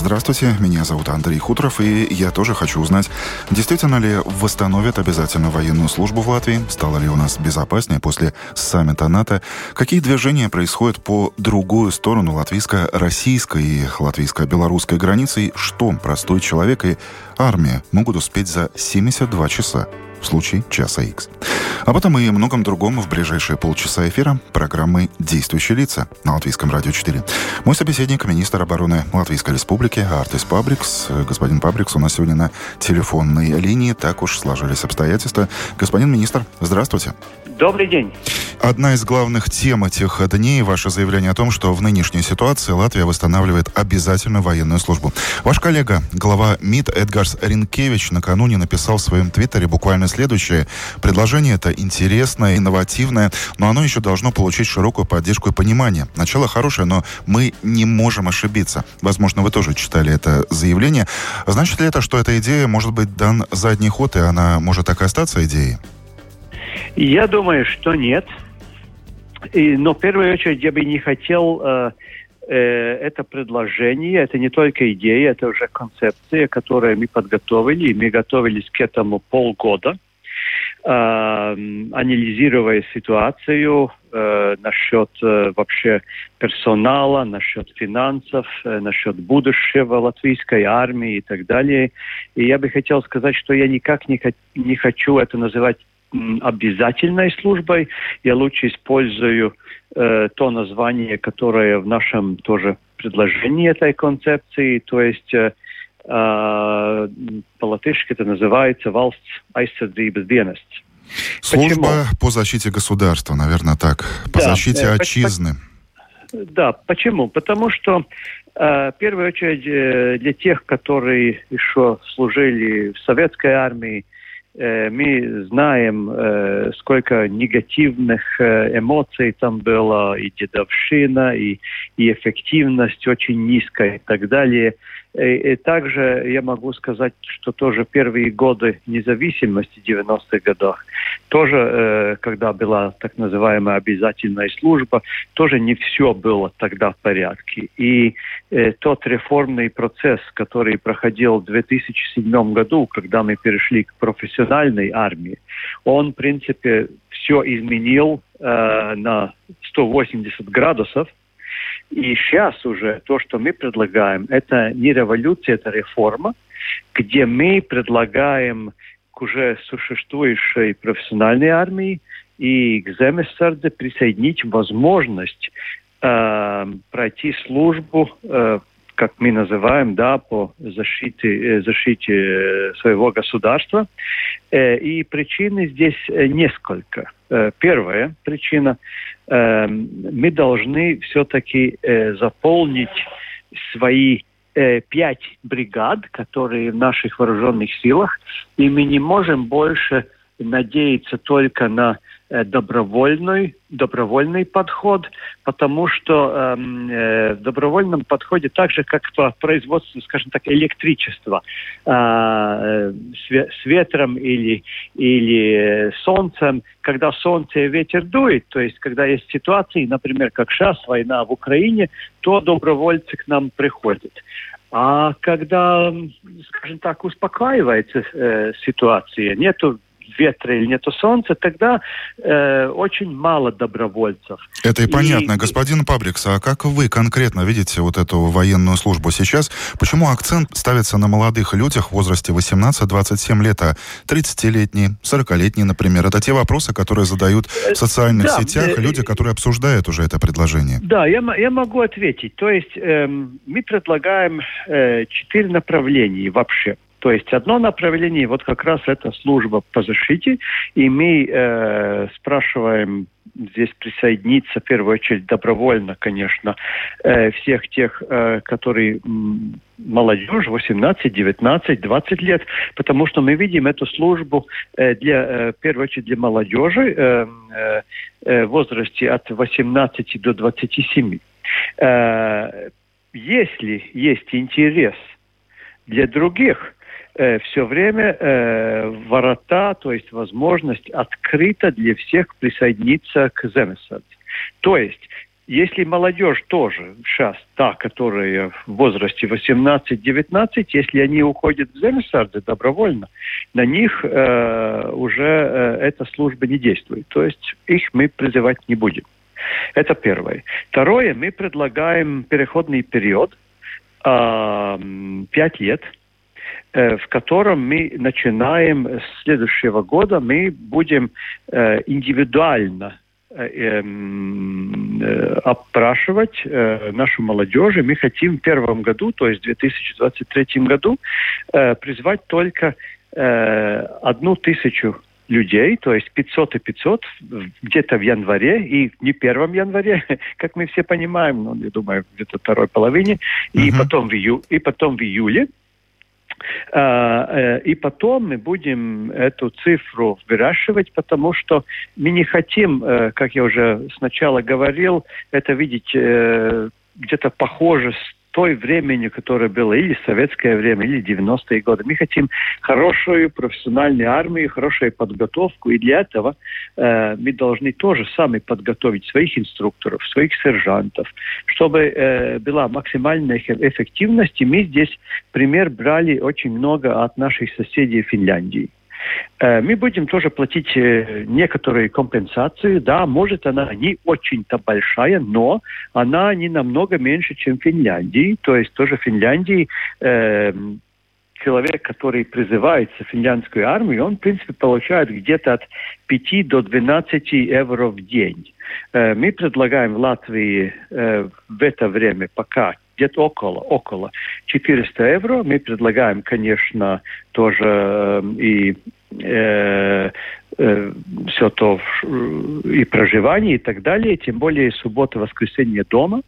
Здравствуйте, меня зовут Андрей Хуторов, и я тоже хочу узнать, действительно ли восстановят обязательно военную службу в Латвии, стало ли у нас безопаснее после саммита НАТО, какие движения происходят по другую сторону латвийско-российской и латвийско-белорусской границы, что простой человек и армия могут успеть за 72 часа в случае часа X. Об этом и многом другом в ближайшие полчаса эфира программы «Действующие лица» на Латвийском радио 4. Мой собеседник, министр обороны Латвийской Республики Артис Пабрикс. Господин Пабрикс у нас сегодня на телефонной линии. Так уж сложились обстоятельства. Господин министр, здравствуйте. Добрый день. Одна из главных тем этих дней – ваше заявление о том, что в нынешней ситуации Латвия восстанавливает обязательную военную службу. Ваш коллега, глава МИД Эдгарс Ренкевич, накануне написал в своем твиттере буквально следующее. Предложение это интересное, инновативное, но оно еще должно получить широкую поддержку и понимание. Начало хорошее, но мы не можем ошибиться. Возможно, вы тоже читали это заявление. Значит ли это, что эта идея может быть дан задний ход, и она может так и остаться идеей? Я думаю, что нет. И, но в первую очередь я бы не хотел э, э, это предложение, это не только идея, это уже концепция, которую мы подготовили, и мы готовились к этому полгода, э, анализируя ситуацию э, насчет э, вообще персонала, насчет финансов, э, насчет будущего латвийской армии и так далее. И я бы хотел сказать, что я никак не, не хочу это называть обязательной службой. Я лучше использую э, то название, которое в нашем тоже предложении этой концепции, то есть э, э, по-латышски это называется «Valsts aizsardzības dienests». Служба почему? по защите государства, наверное, так. По да, защите э, отчизны. По, да, почему? Потому что э, в первую очередь э, для тех, которые еще служили в советской армии, мы знаем, э, сколько негативных э, эмоций там было, и дедовщина, и, и эффективность очень низкая и так далее. И, и также я могу сказать, что тоже первые годы независимости 90-х годах, тоже, э, когда была так называемая обязательная служба, тоже не все было тогда в порядке. И э, тот реформный процесс, который проходил в 2007 году, когда мы перешли к профессиональной армии, он, в принципе, все изменил э, на 180 градусов, и сейчас уже то, что мы предлагаем, это не революция, это реформа, где мы предлагаем к уже существующей профессиональной армии и к Земесарде присоединить возможность э, пройти службу, э, как мы называем, да, по защите, э, защите своего государства. Э, и причины здесь э, несколько. Первая причина мы должны все-таки э, заполнить свои э, пять бригад, которые в наших вооруженных силах, и мы не можем больше надеяться только на Э, добровольный, добровольный подход, потому что эм, э, в добровольном подходе так же, как по производству, скажем так, электричества а, э, с ветром или, или солнцем, когда солнце и ветер дует, то есть когда есть ситуации, например, как сейчас, война в Украине, то добровольцы к нам приходят. А когда, скажем так, успокаивается э, ситуация, нету ветра или нету солнца, тогда э, очень мало добровольцев. Это и, и понятно. Господин Пабрикс, а как вы конкретно видите вот эту военную службу сейчас? Почему акцент ставится на молодых людях в возрасте 18-27 лет, а 30-летние, 40-летние, например? Это те вопросы, которые задают в социальных да, сетях э, люди, которые обсуждают уже это предложение. Да, я, я могу ответить. То есть э, мы предлагаем э, четыре направления вообще. То есть одно направление, вот как раз это служба по защите, и мы э, спрашиваем здесь присоединиться, в первую очередь, добровольно, конечно, э, всех тех, э, которые молодежь, 18, 19, 20 лет, потому что мы видим эту службу э, для, э, в первую очередь для молодежи э, э, в возрасте от 18 до 27. Э, если есть интерес для других, э, все время э, ворота, то есть возможность открыта для всех присоединиться к Земесад. То есть если молодежь тоже сейчас та, которая в возрасте 18-19, если они уходят в Земесарды добровольно, на них э, уже э, эта служба не действует. То есть их мы призывать не будем. Это первое. Второе, мы предлагаем переходный период э, 5 лет, в котором мы начинаем с следующего года, мы будем э, индивидуально э, эм, э, опрашивать э, нашу молодежь. И мы хотим в первом году, то есть в 2023 году, э, призвать только э, одну тысячу людей, то есть 500 и 500 где-то в январе, и не первом январе, как мы все понимаем, но, я думаю, где-то второй половине, uh-huh. и, потом в ию, и потом в июле. А, э, и потом мы будем эту цифру выращивать, потому что мы не хотим, э, как я уже сначала говорил, это видеть э, где-то похоже той времени, которое было или советское время, или 90-е годы. Мы хотим хорошую профессиональную армию, хорошую подготовку, и для этого э, мы должны тоже сами подготовить своих инструкторов, своих сержантов, чтобы э, была максимальная эффективность. И мы здесь пример брали очень много от наших соседей Финляндии. Э, мы будем тоже платить э, некоторые компенсации. Да, может, она не очень-то большая, но она не намного меньше, чем в Финляндии. То есть тоже в Финляндии э, человек, который призывается в финляндскую армию, он, в принципе, получает где-то от 5 до 12 евро в день. Э, мы предлагаем Латвии э, в это время пока где-то около, около 400 евро. Мы предлагаем, конечно, тоже э, и э, э, все то и проживание и так далее, тем более суббота, воскресенье дома.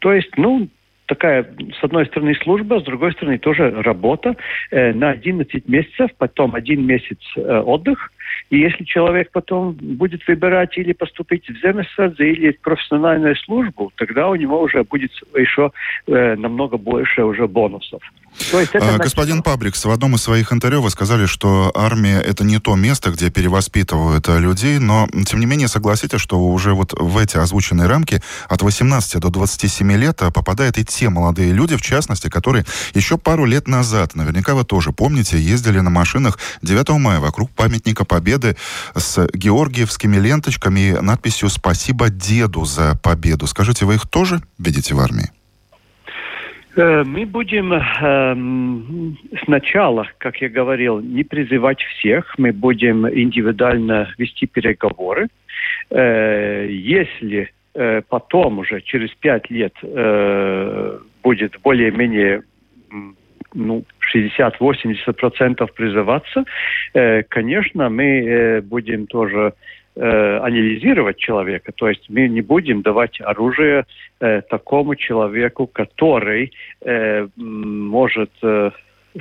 То есть, ну, такая, с одной стороны, служба, с другой стороны, тоже работа э, на 11 месяцев, потом один месяц э, отдых, и если человек потом будет выбирать или поступить в земесадзе, или в профессиональную службу, тогда у него уже будет еще э, намного больше уже бонусов. То есть это а, Господин Пабрикс, в одном из своих интервью вы сказали, что армия это не то место, где перевоспитывают э, людей, но тем не менее согласитесь, что уже вот в эти озвученные рамки от 18 до 27 лет э, попадают и те молодые люди, в частности, которые еще пару лет назад, наверняка вы тоже помните, ездили на машинах 9 мая вокруг памятника Победы с георгиевскими ленточками и надписью «Спасибо деду за победу». Скажите, вы их тоже видите в армии? Э, мы будем э, сначала, как я говорил, не призывать всех, мы будем индивидуально вести переговоры. Э, если э, потом уже через пять лет э, будет более-менее ну, 60-80% призываться, э, конечно, мы э, будем тоже э, анализировать человека. То есть мы не будем давать оружие э, такому человеку, который э, может э,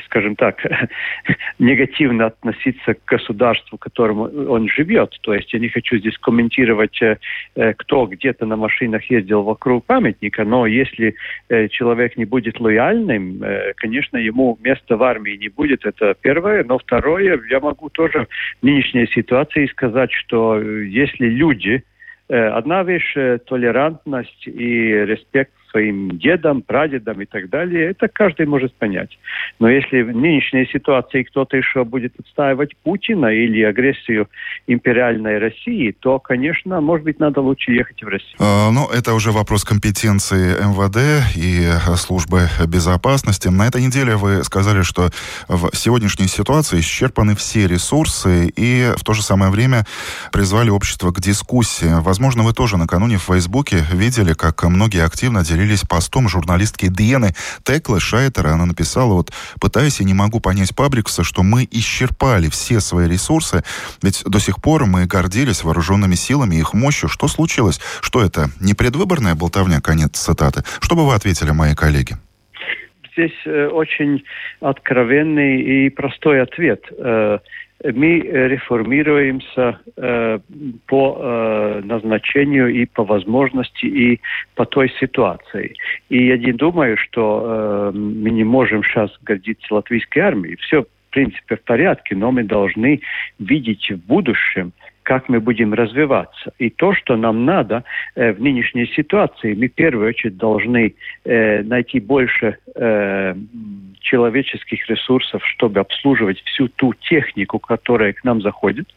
скажем так, негативно относиться к государству, в котором он живет. То есть я не хочу здесь комментировать, э, э, кто где-то на машинах ездил вокруг памятника, но если э, человек не будет лояльным, конечно, ему места в армии не будет. Это первое. Но второе, я могу тоже в нынешней ситуации сказать, что если люди Одна вещь – толерантность и респект своим дедам, прадедам и так далее, это каждый может понять. Но если в нынешней ситуации кто-то еще будет отстаивать Путина или агрессию империальной России, то, конечно, может быть, надо лучше ехать в Россию. А, ну, это уже вопрос компетенции МВД и службы безопасности. На этой неделе вы сказали, что в сегодняшней ситуации исчерпаны все ресурсы и в то же самое время призвали общество к дискуссии. Возможно, вы тоже накануне в Фейсбуке видели, как многие активно делились поделились постом журналистки Диены Теклы Шайтера. Она написала, вот, пытаясь и не могу понять Пабрикса, что мы исчерпали все свои ресурсы, ведь до сих пор мы гордились вооруженными силами и их мощью. Что случилось? Что это? Не предвыборная болтовня? Конец цитаты. Что бы вы ответили, мои коллеги? Здесь э, очень откровенный и простой ответ. Мы реформируемся э, по э, назначению и по возможности и по той ситуации. И я не думаю, что э, мы не можем сейчас гордиться латвийской армией. Все, в принципе, в порядке, но мы должны видеть в будущем как мы будем развиваться. И то, что нам надо э, в нынешней ситуации, мы в первую очередь должны э, найти больше э, человеческих ресурсов, чтобы обслуживать всю ту технику, которая к нам заходит.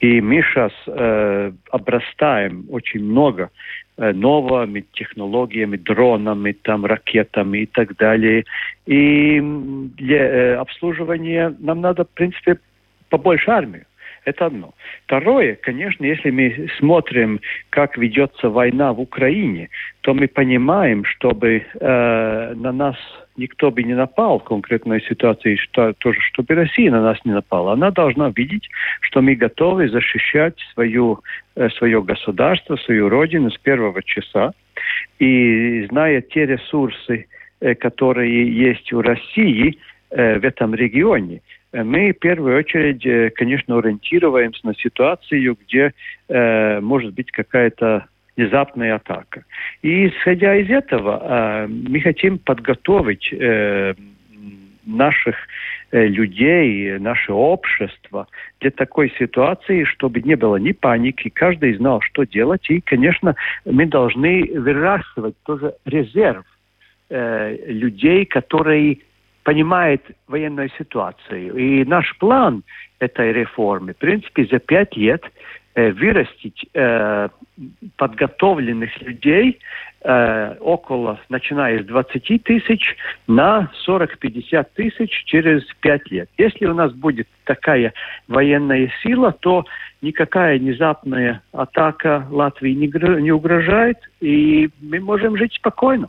И мы сейчас э, обрастаем очень много э, новыми технологиями, дронами, там, ракетами и так далее. И для э, обслуживания нам надо, в принципе, побольше армии. Это одно. Второе, конечно, если мы смотрим, как ведется война в Украине, то мы понимаем, чтобы э, на нас никто бы не напал в конкретной ситуации, что, тоже, чтобы Россия на нас не напала. Она должна видеть, что мы готовы защищать свою, э, свое государство, свою родину с первого часа. И зная те ресурсы, э, которые есть у России э, в этом регионе, мы в первую очередь, э, конечно, ориентируемся на ситуацию, где э, может быть какая-то внезапная атака. И исходя из этого, э, мы хотим подготовить э, наших э, людей, наше общество для такой ситуации, чтобы не было ни паники, каждый знал, что делать. И, конечно, мы должны выращивать тоже резерв э, людей, которые понимает военную ситуацию. И наш план этой реформы, в принципе, за пять лет э, вырастить э, подготовленных людей э, около, начиная с 20 тысяч на 40-50 тысяч через пять лет. Если у нас будет такая военная сила, то никакая внезапная атака Латвии не, не угрожает, и мы можем жить спокойно.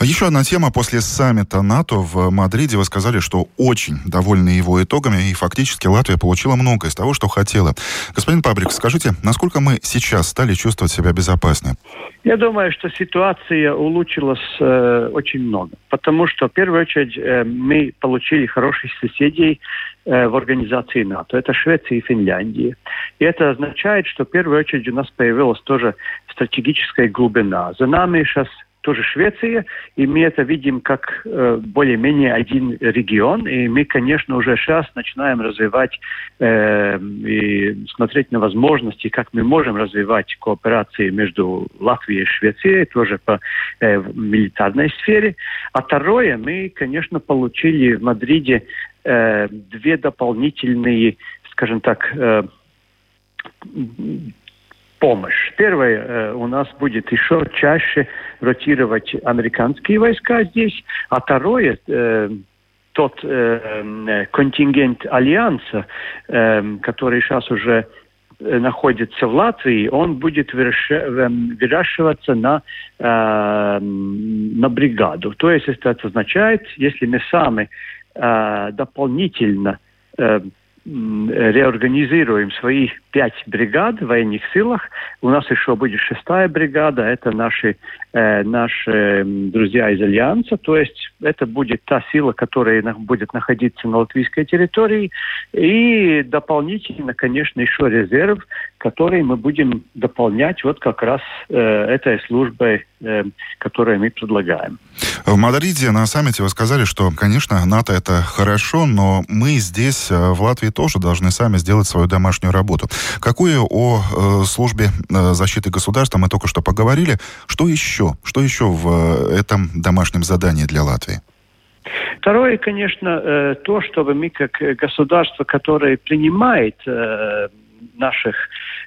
Еще одна тема. После саммита НАТО в Мадриде вы сказали, что очень довольны его итогами, и фактически Латвия получила много из того, что хотела. Господин Пабрик, скажите, насколько мы сейчас стали чувствовать себя безопаснее? Я думаю, что ситуация улучшилась э, очень много, потому что, в первую очередь, э, мы получили хороших соседей э, в организации НАТО. Это Швеция и Финляндия. И это означает, что, в первую очередь, у нас появилась тоже стратегическая глубина. За нами сейчас тоже Швеция, и мы это видим как э, более-менее один регион, и мы, конечно, уже сейчас начинаем развивать э, и смотреть на возможности, как мы можем развивать кооперации между Латвией и Швецией, тоже по э, милитарной сфере. А второе, мы, конечно, получили в Мадриде э, две дополнительные, скажем так, э, помощь. Первое, э, у нас будет еще чаще ротировать американские войска здесь, а второе, э, тот э, контингент Альянса, который сейчас уже находится в Латвии, он будет выращиваться на, на бригаду. То есть это означает, если мы сами дополнительно реорганизируем свои пять бригад в военных силах. У нас еще будет шестая бригада, это наши, э, наши друзья из Альянса, то есть это будет та сила, которая будет находиться на латвийской территории, и дополнительно, конечно, еще резерв, который мы будем дополнять вот как раз э, этой службой, э, которую мы предлагаем. В Мадриде на саммите вы сказали, что, конечно, НАТО это хорошо, но мы здесь, э, в Латвии, тоже должны сами сделать свою домашнюю работу. Какую о э, службе э, защиты государства мы только что поговорили. Что еще? Что еще в э, этом домашнем задании для Латвии? Второе, конечно, э, то, чтобы мы как государство, которое принимает э, наших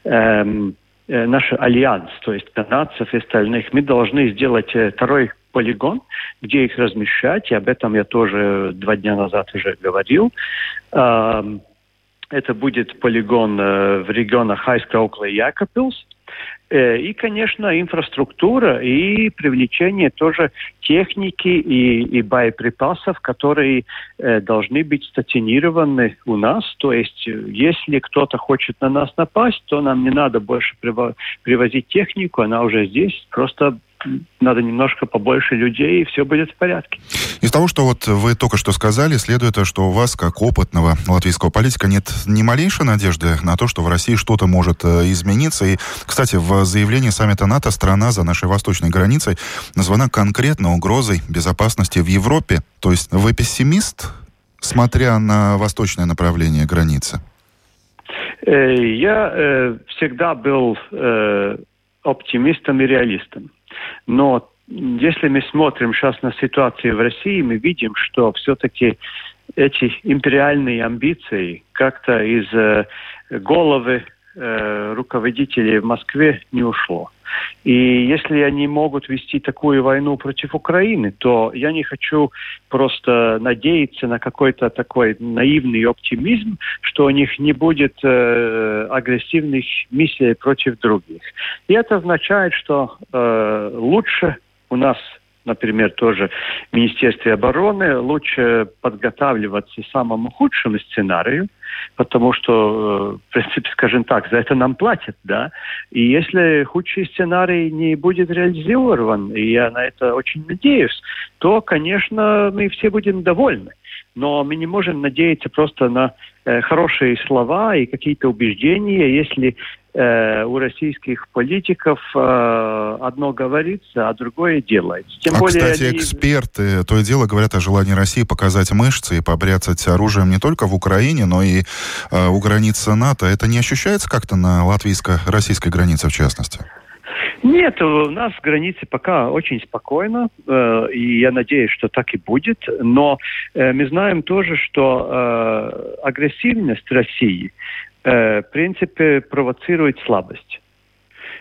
эм, наш альянс, то есть канадцев и остальных, мы должны сделать второй полигон, где их размещать, и об этом я тоже два дня назад уже говорил. Это будет полигон э, в регионах Хайска, Окла и Якопилс. Э, и, конечно, инфраструктура и привлечение тоже техники и, и боеприпасов, которые э, должны быть стационированы у нас. То есть, э, если кто-то хочет на нас напасть, то нам не надо больше привозить технику, она уже здесь. Просто надо немножко побольше людей, и все будет в порядке. Из того, что вот вы только что сказали, следует, что у вас, как опытного латвийского политика, нет ни малейшей надежды на то, что в России что-то может э, измениться. И, кстати, в заявлении саммита НАТО страна за нашей восточной границей названа конкретно угрозой безопасности в Европе. То есть вы пессимист, смотря на восточное направление границы? Э, я э, всегда был э, оптимистом и реалистом. Но если мы смотрим сейчас на ситуацию в России, мы видим, что все-таки эти империальные амбиции как-то из э, головы э, руководителей в Москве не ушло. И если они могут вести такую войну против Украины, то я не хочу просто надеяться на какой-то такой наивный оптимизм, что у них не будет э, агрессивных миссий против других. И это означает, что э, лучше у нас например, тоже в Министерстве обороны, лучше подготавливаться самому худшему сценарию, потому что, э, в принципе, скажем так, за это нам платят, да. И если худший сценарий не будет реализован, и я на это очень надеюсь, то, конечно, мы все будем довольны. Но мы не можем надеяться просто на э, хорошие слова и какие-то убеждения, если э, у российских политиков э, одно говорится, а другое делается. Тем а, более кстати, они... эксперты то и дело говорят о желании России показать мышцы и побряцать оружием не только в Украине, но и э, у границы НАТО. Это не ощущается как-то на латвийско-российской границе в частности? Нет, у нас границы пока очень спокойно, э, и я надеюсь, что так и будет. Но э, мы знаем тоже, что э, агрессивность России Э, в принципе, провоцирует слабость.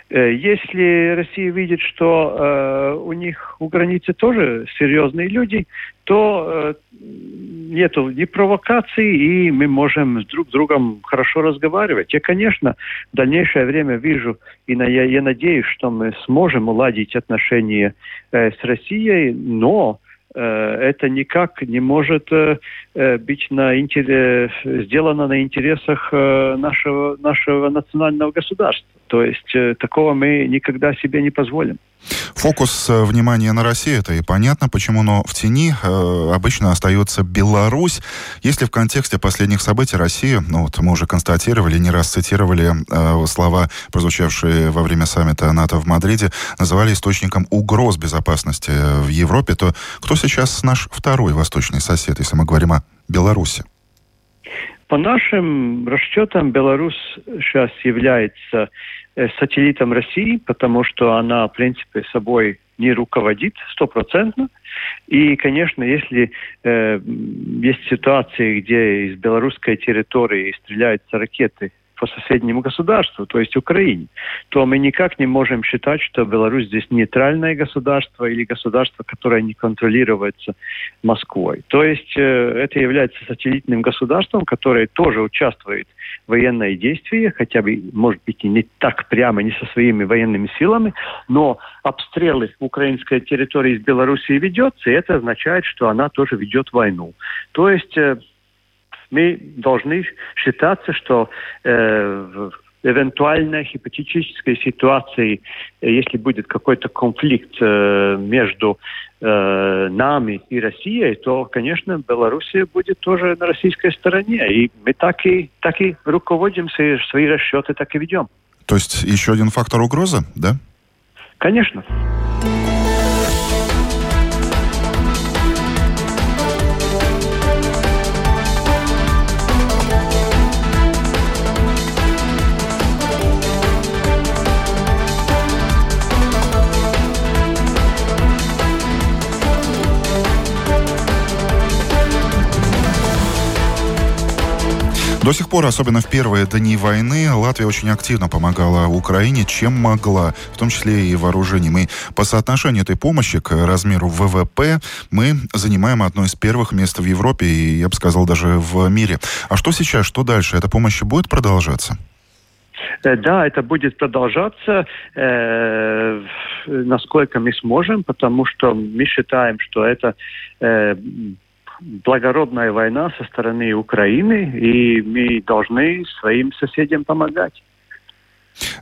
Э, если Россия видит, что э, у них у границы тоже серьезные люди, то э, нету ни провокаций, и мы можем с друг другом хорошо разговаривать. Я, конечно, в дальнейшее время вижу, и на, я, я надеюсь, что мы сможем уладить отношения э, с Россией, но Э, это никак не может э, э, быть на интерес, сделано на интересах нашего, нашего национального государства. То есть такого мы никогда себе не позволим. Фокус э, внимания на Россию, это и понятно почему, но в тени э, обычно остается Беларусь. Если в контексте последних событий России, ну вот мы уже констатировали, не раз цитировали э, слова, прозвучавшие во время саммита НАТО в Мадриде, называли источником угроз безопасности в Европе, то кто сейчас наш второй восточный сосед, если мы говорим о Беларуси? По нашим расчетам, Беларусь сейчас является Э, сателлитом России, потому что она, в принципе, собой не руководит стопроцентно. И, конечно, если э, есть ситуации, где из белорусской территории стреляются ракеты по соседнему государству, то есть Украине, то мы никак не можем считать, что Беларусь здесь нейтральное государство или государство, которое не контролируется Москвой. То есть э, это является сателлитным государством, которое тоже участвует в военные действия, хотя бы, может быть, и не так прямо, не со своими военными силами, но обстрелы украинской территории из Белоруссии ведется, и это означает, что она тоже ведет войну. То есть э, мы должны считаться, что э, в эвентуальной гипотетической ситуации, э, если будет какой-то конфликт э, между э, нами и Россией, то, конечно, Белоруссия будет тоже на российской стороне. И мы так и, так и руководимся, свои расчеты так и ведем. То есть еще один фактор угрозы, да? Конечно. До сих пор, особенно в первые дни войны, Латвия очень активно помогала Украине, чем могла, в том числе и вооружением. И по соотношению этой помощи к размеру ВВП мы занимаем одно из первых мест в Европе и, я бы сказал, даже в мире. А что сейчас, что дальше? Эта помощь будет продолжаться? Да, это будет продолжаться, э, насколько мы сможем, потому что мы считаем, что это э, благородная война со стороны Украины, и мы должны своим соседям помогать.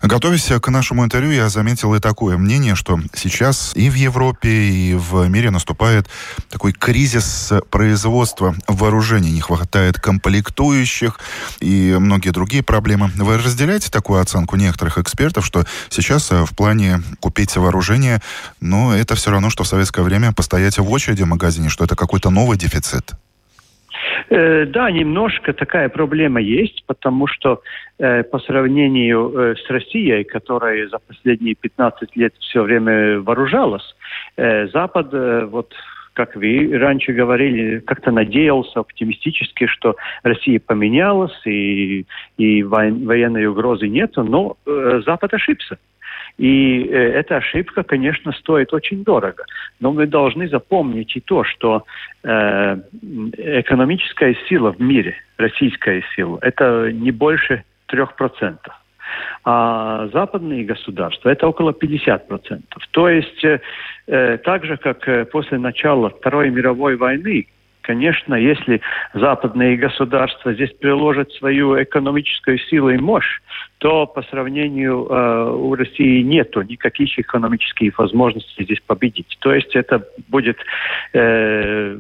Готовясь к нашему интервью, я заметил и такое мнение, что сейчас и в Европе, и в мире наступает такой кризис производства вооружений. Не хватает комплектующих и многие другие проблемы. Вы разделяете такую оценку некоторых экспертов, что сейчас э, в плане купить вооружение, но это все равно, что в советское время постоять в очереди в магазине, что это какой-то новый дефицит? Э, да, немножко такая проблема есть, потому что э, по сравнению э, с Россией, которая за последние 15 лет все время вооружалась, Запад, вот как вы раньше говорили, как-то надеялся оптимистически, что Россия поменялась и, и военной угрозы нет, но Запад ошибся. И э, эта ошибка, конечно, стоит очень дорого. Но мы должны запомнить и то, что э, экономическая сила в мире, российская сила, это не больше трех процентов. А западные государства это около 50%. То есть э, э, так же, как э, после начала Второй мировой войны, Конечно, если западные государства здесь приложат свою экономическую силу и мощь, то по сравнению э, у России нету никаких экономических возможностей здесь победить. То есть это будет э,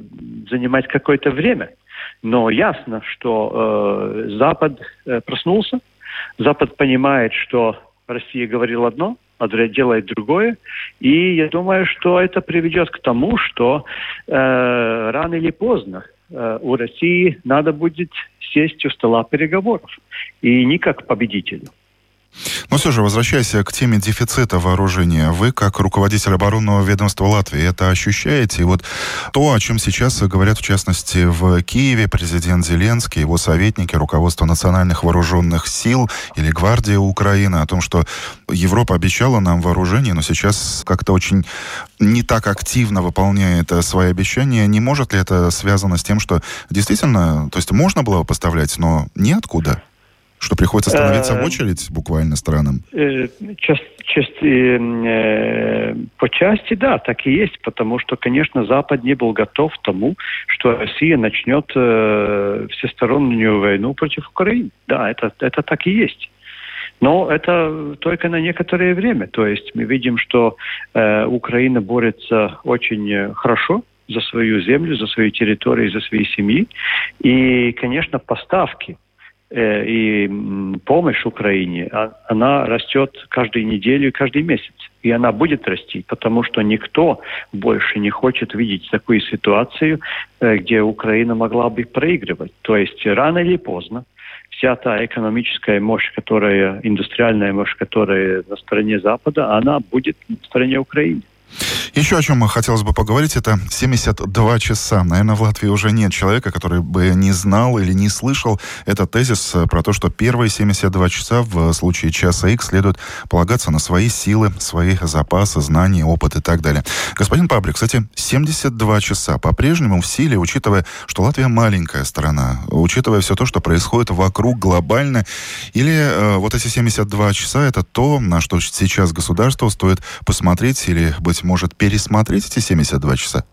занимать какое-то время. Но ясно, что э, Запад э, проснулся, Запад понимает, что Россия говорила одно, а делает другое. И я думаю, что это приведет к тому, что э, рано или поздно э, у России надо будет сесть у стола переговоров. И не как победителю. Но все же, возвращаясь к теме дефицита вооружения, вы, как руководитель оборонного ведомства Латвии, это ощущаете? И вот то, о чем сейчас говорят, в частности, в Киеве президент Зеленский, его советники, руководство национальных вооруженных сил или гвардия Украины, о том, что Европа обещала нам вооружение, но сейчас как-то очень не так активно выполняет свои обещания. Не может ли это связано с тем, что действительно, то есть можно было поставлять, но неоткуда? Что приходится становиться в э, очередь буквально странам? Э, э, по части, да, так и есть, потому что, конечно, Запад не был готов к тому, что Россия начнет э, всестороннюю войну против Украины. Да, это, это так и есть. Но это только на некоторое время. То есть мы видим, что э, Украина борется очень хорошо за свою землю, за свою территорию, за свои семьи. И, конечно, поставки и помощь Украине, а, она растет каждую неделю и каждый месяц. И она будет расти, потому что никто больше не хочет видеть такую ситуацию, э, где Украина могла бы проигрывать. То есть рано или поздно вся та экономическая мощь, которая, индустриальная мощь, которая на стороне Запада, она будет на стороне Украины. Еще о чем хотелось бы поговорить, это 72 часа. Наверное, в Латвии уже нет человека, который бы не знал или не слышал этот тезис про то, что первые 72 часа в случае часа X следует полагаться на свои силы, свои запасы, знания, опыт и так далее. Господин Паблик, кстати, 72 часа по-прежнему в силе, учитывая, что Латвия маленькая страна, учитывая все то, что происходит вокруг глобально, или э, вот эти 72 часа это то, на что сейчас государству стоит посмотреть или, быть может, пересмотреть эти 72 часа?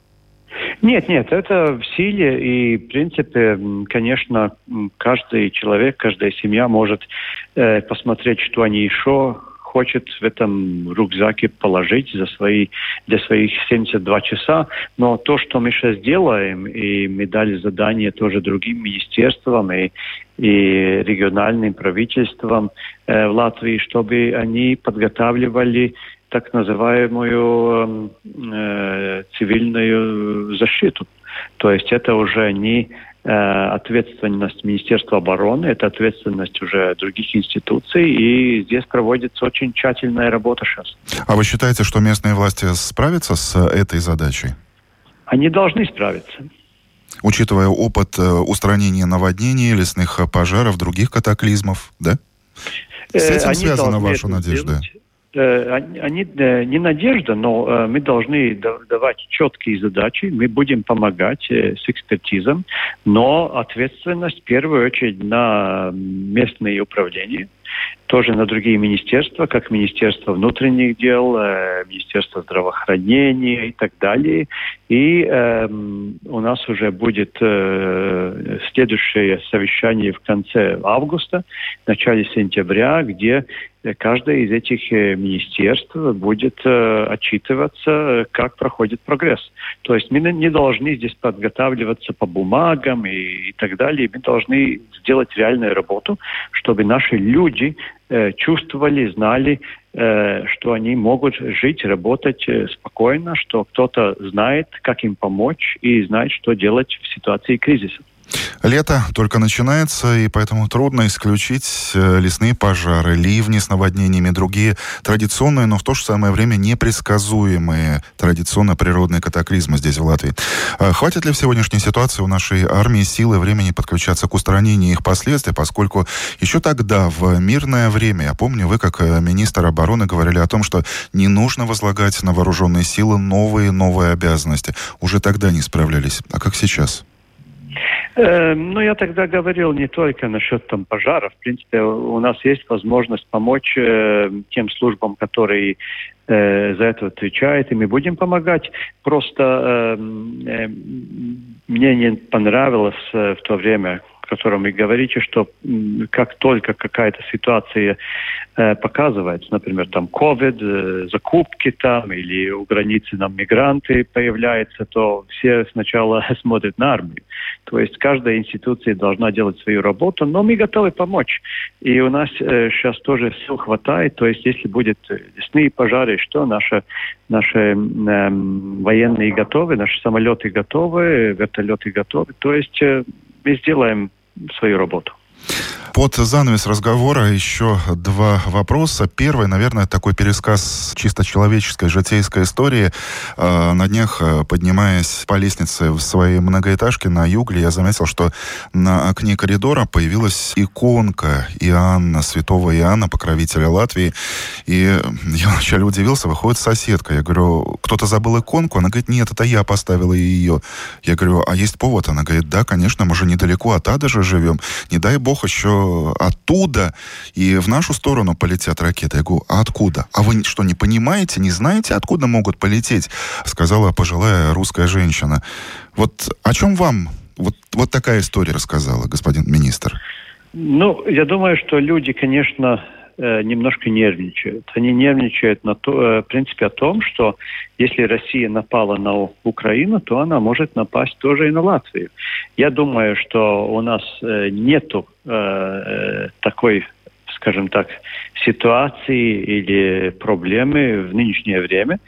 Нет, нет, это в силе, и, в принципе, конечно, каждый человек, каждая семья может э, посмотреть, что они еще хочет в этом рюкзаке положить за свои, для своих 72 часа. Но то, что мы сейчас делаем, и мы дали задание тоже другим министерствам и, и региональным правительствам э, в Латвии, чтобы они подготавливали так называемую э, цивильную защиту. То есть это уже не э, ответственность Министерства обороны, это ответственность уже других институций, и здесь проводится очень тщательная работа сейчас. А вы считаете, что местные власти справятся с этой задачей? Они должны справиться. Учитывая опыт э, устранения наводнений, лесных пожаров, других катаклизмов, да? С э, этим Они связана ваша надежда? Сделать. Э, они э, не надежда, но э, мы должны давать четкие задачи, мы будем помогать с экспертизом, но ответственность в первую очередь на местные управления – тоже на другие министерства, как Министерство внутренних дел, Министерство здравоохранения и так далее. И э, у нас уже будет э, следующее совещание в конце августа, в начале сентября, где каждое из этих э, министерств будет э, отчитываться, как проходит прогресс. То есть мы не должны здесь подготавливаться по бумагам и, и так далее. Мы должны сделать реальную работу, чтобы наши люди э, чувствовали, знали, э, что они могут жить, работать э, спокойно, что кто-то знает, как им помочь и знает, что делать в ситуации кризиса. Лето только начинается, и поэтому трудно исключить э, лесные пожары, ливни с наводнениями, другие традиционные, но в то же самое время непредсказуемые традиционно природные катаклизмы здесь, в Латвии. А хватит ли в сегодняшней ситуации у нашей армии силы времени подключаться к устранению их последствий, поскольку еще тогда, в мирное время, я помню, вы, как э, министр обороны, говорили о том, что не нужно возлагать на вооруженные силы новые новые обязанности. Уже тогда не справлялись. А как сейчас? Э, ну, я тогда говорил не только насчет там пожаров. В принципе, у нас есть возможность помочь э, тем службам, которые э, за это отвечают, и мы будем помогать. Просто э, э, мне не понравилось э, в то время, котором вы говорите, что как только какая-то ситуация э, показывается, например, там COVID, э, закупки там или у границы нам мигранты появляются, то все сначала смотрят на армию. То есть каждая институция должна делать свою работу, но мы готовы помочь. И у нас э, сейчас тоже сил хватает, то есть если будет лесные пожары, что наши, наши э, военные готовы, наши самолеты готовы, вертолеты готовы, то есть э, мы сделаем свою работу. Под занавес разговора еще два вопроса. Первый, наверное, такой пересказ чисто человеческой, житейской истории. А, на днях, э, поднимаясь по лестнице в своей многоэтажке на Югле, я заметил, что на окне коридора появилась иконка Иоанна, святого Иоанна, покровителя Латвии. И я вначале удивился, выходит соседка. Я говорю, кто-то забыл иконку? Она говорит, нет, это я поставила ее. Я говорю, а есть повод? Она говорит, да, конечно, мы же недалеко от Ада же живем. Не дай бог еще оттуда и в нашу сторону полетят ракеты. Я говорю, а откуда? А вы что, не понимаете, не знаете, откуда могут полететь? Сказала пожилая русская женщина. Вот о чем вам вот, вот такая история рассказала, господин министр? Ну, я думаю, что люди, конечно, немножко нервничают. Они нервничают на то, э, в принципе о том, что если Россия напала на Украину, то она может напасть тоже и на Латвию. Я думаю, что у нас э, нету такой скажем так, ситуации или проблемы в нынешнее время.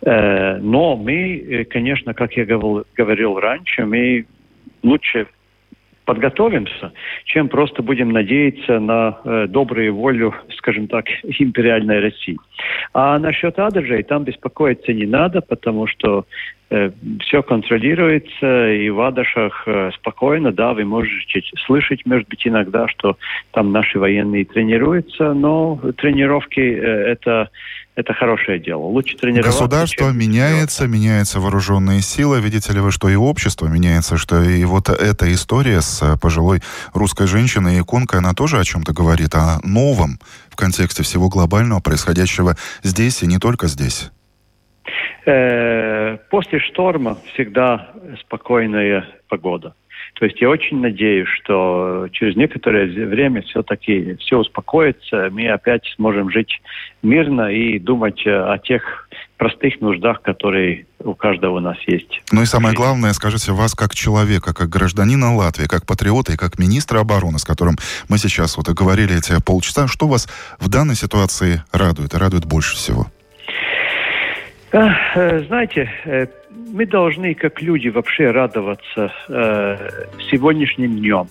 Но мы, конечно, как я говорил раньше, мы лучше подготовимся, чем просто будем надеяться на э, добрую волю, скажем так, империальной России. А насчет Адажей там беспокоиться не надо, потому что э, все контролируется, и в Адашах э, спокойно, да, вы можете слышать, может быть, иногда, что там наши военные тренируются, но тренировки э, это это хорошее дело. Лучше тренироваться. Государство меняется, меняются вооруженные силы. Видите ли вы, что и общество меняется, что и вот эта история с э, пожилой русской женщиной иконкой, она тоже о чем-то говорит, о новом в контексте всего глобального происходящего здесь и не только здесь. Э, после шторма всегда спокойная погода. То есть я очень надеюсь, что через некоторое время все-таки все успокоится, мы опять сможем жить мирно и думать о тех простых нуждах, которые у каждого у нас есть. Ну и самое главное, скажите, вас как человека, как гражданина Латвии, как патриота и как министра обороны, с которым мы сейчас вот и говорили эти полчаса, что вас в данной ситуации радует и радует больше всего? Э, знаете, э, мы должны, как люди, вообще радоваться э, сегодняшним днем.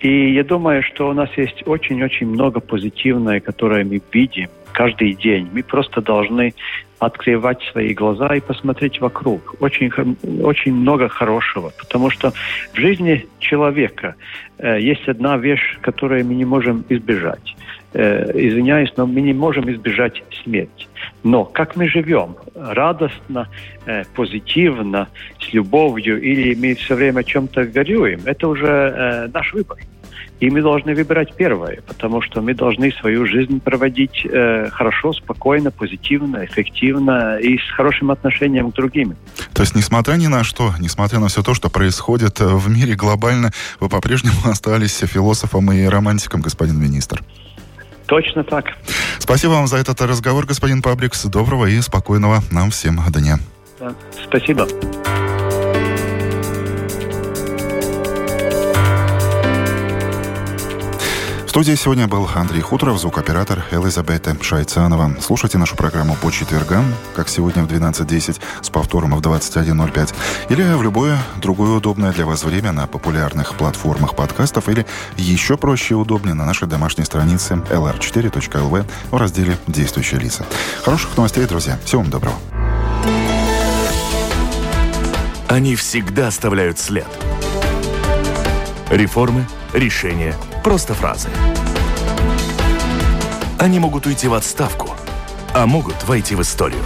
И я думаю, что у нас есть очень-очень много позитивного, которое мы видим каждый день. Мы просто должны открывать свои глаза и посмотреть вокруг. Очень, очень много хорошего, потому что в жизни человека есть одна вещь, которую мы не можем избежать. Извиняюсь, но мы не можем избежать смерти. Но как мы живем? Радостно, э, позитивно, с любовью, или мы все время о чем-то горюем? Это уже э, наш выбор. И мы должны выбирать первое, потому что мы должны свою жизнь проводить э, хорошо, спокойно, позитивно, эффективно и с хорошим отношением к другим. То есть, несмотря ни на что, несмотря на все то, что происходит э, в мире глобально, вы по-прежнему остались философом и романтиком, господин министр. Точно так. Спасибо вам за этот разговор, господин Пабрикс. Доброго и спокойного нам всем дня. Спасибо. Студии сегодня был Андрей Хуторов, звукоператор Элизабета Шайцанова. Слушайте нашу программу по четвергам, как сегодня в 12.10, с повтором в 21.05, или в любое другое удобное для вас время на популярных платформах подкастов, или еще проще и удобнее на нашей домашней странице lr4.lv в разделе «Действующие лица». Хороших новостей, друзья. Всего вам доброго. Они всегда оставляют след. Реформы, решения – Просто фразы. Они могут уйти в отставку, а могут войти в историю.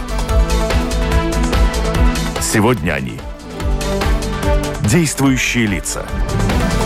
Сегодня они – действующие лица –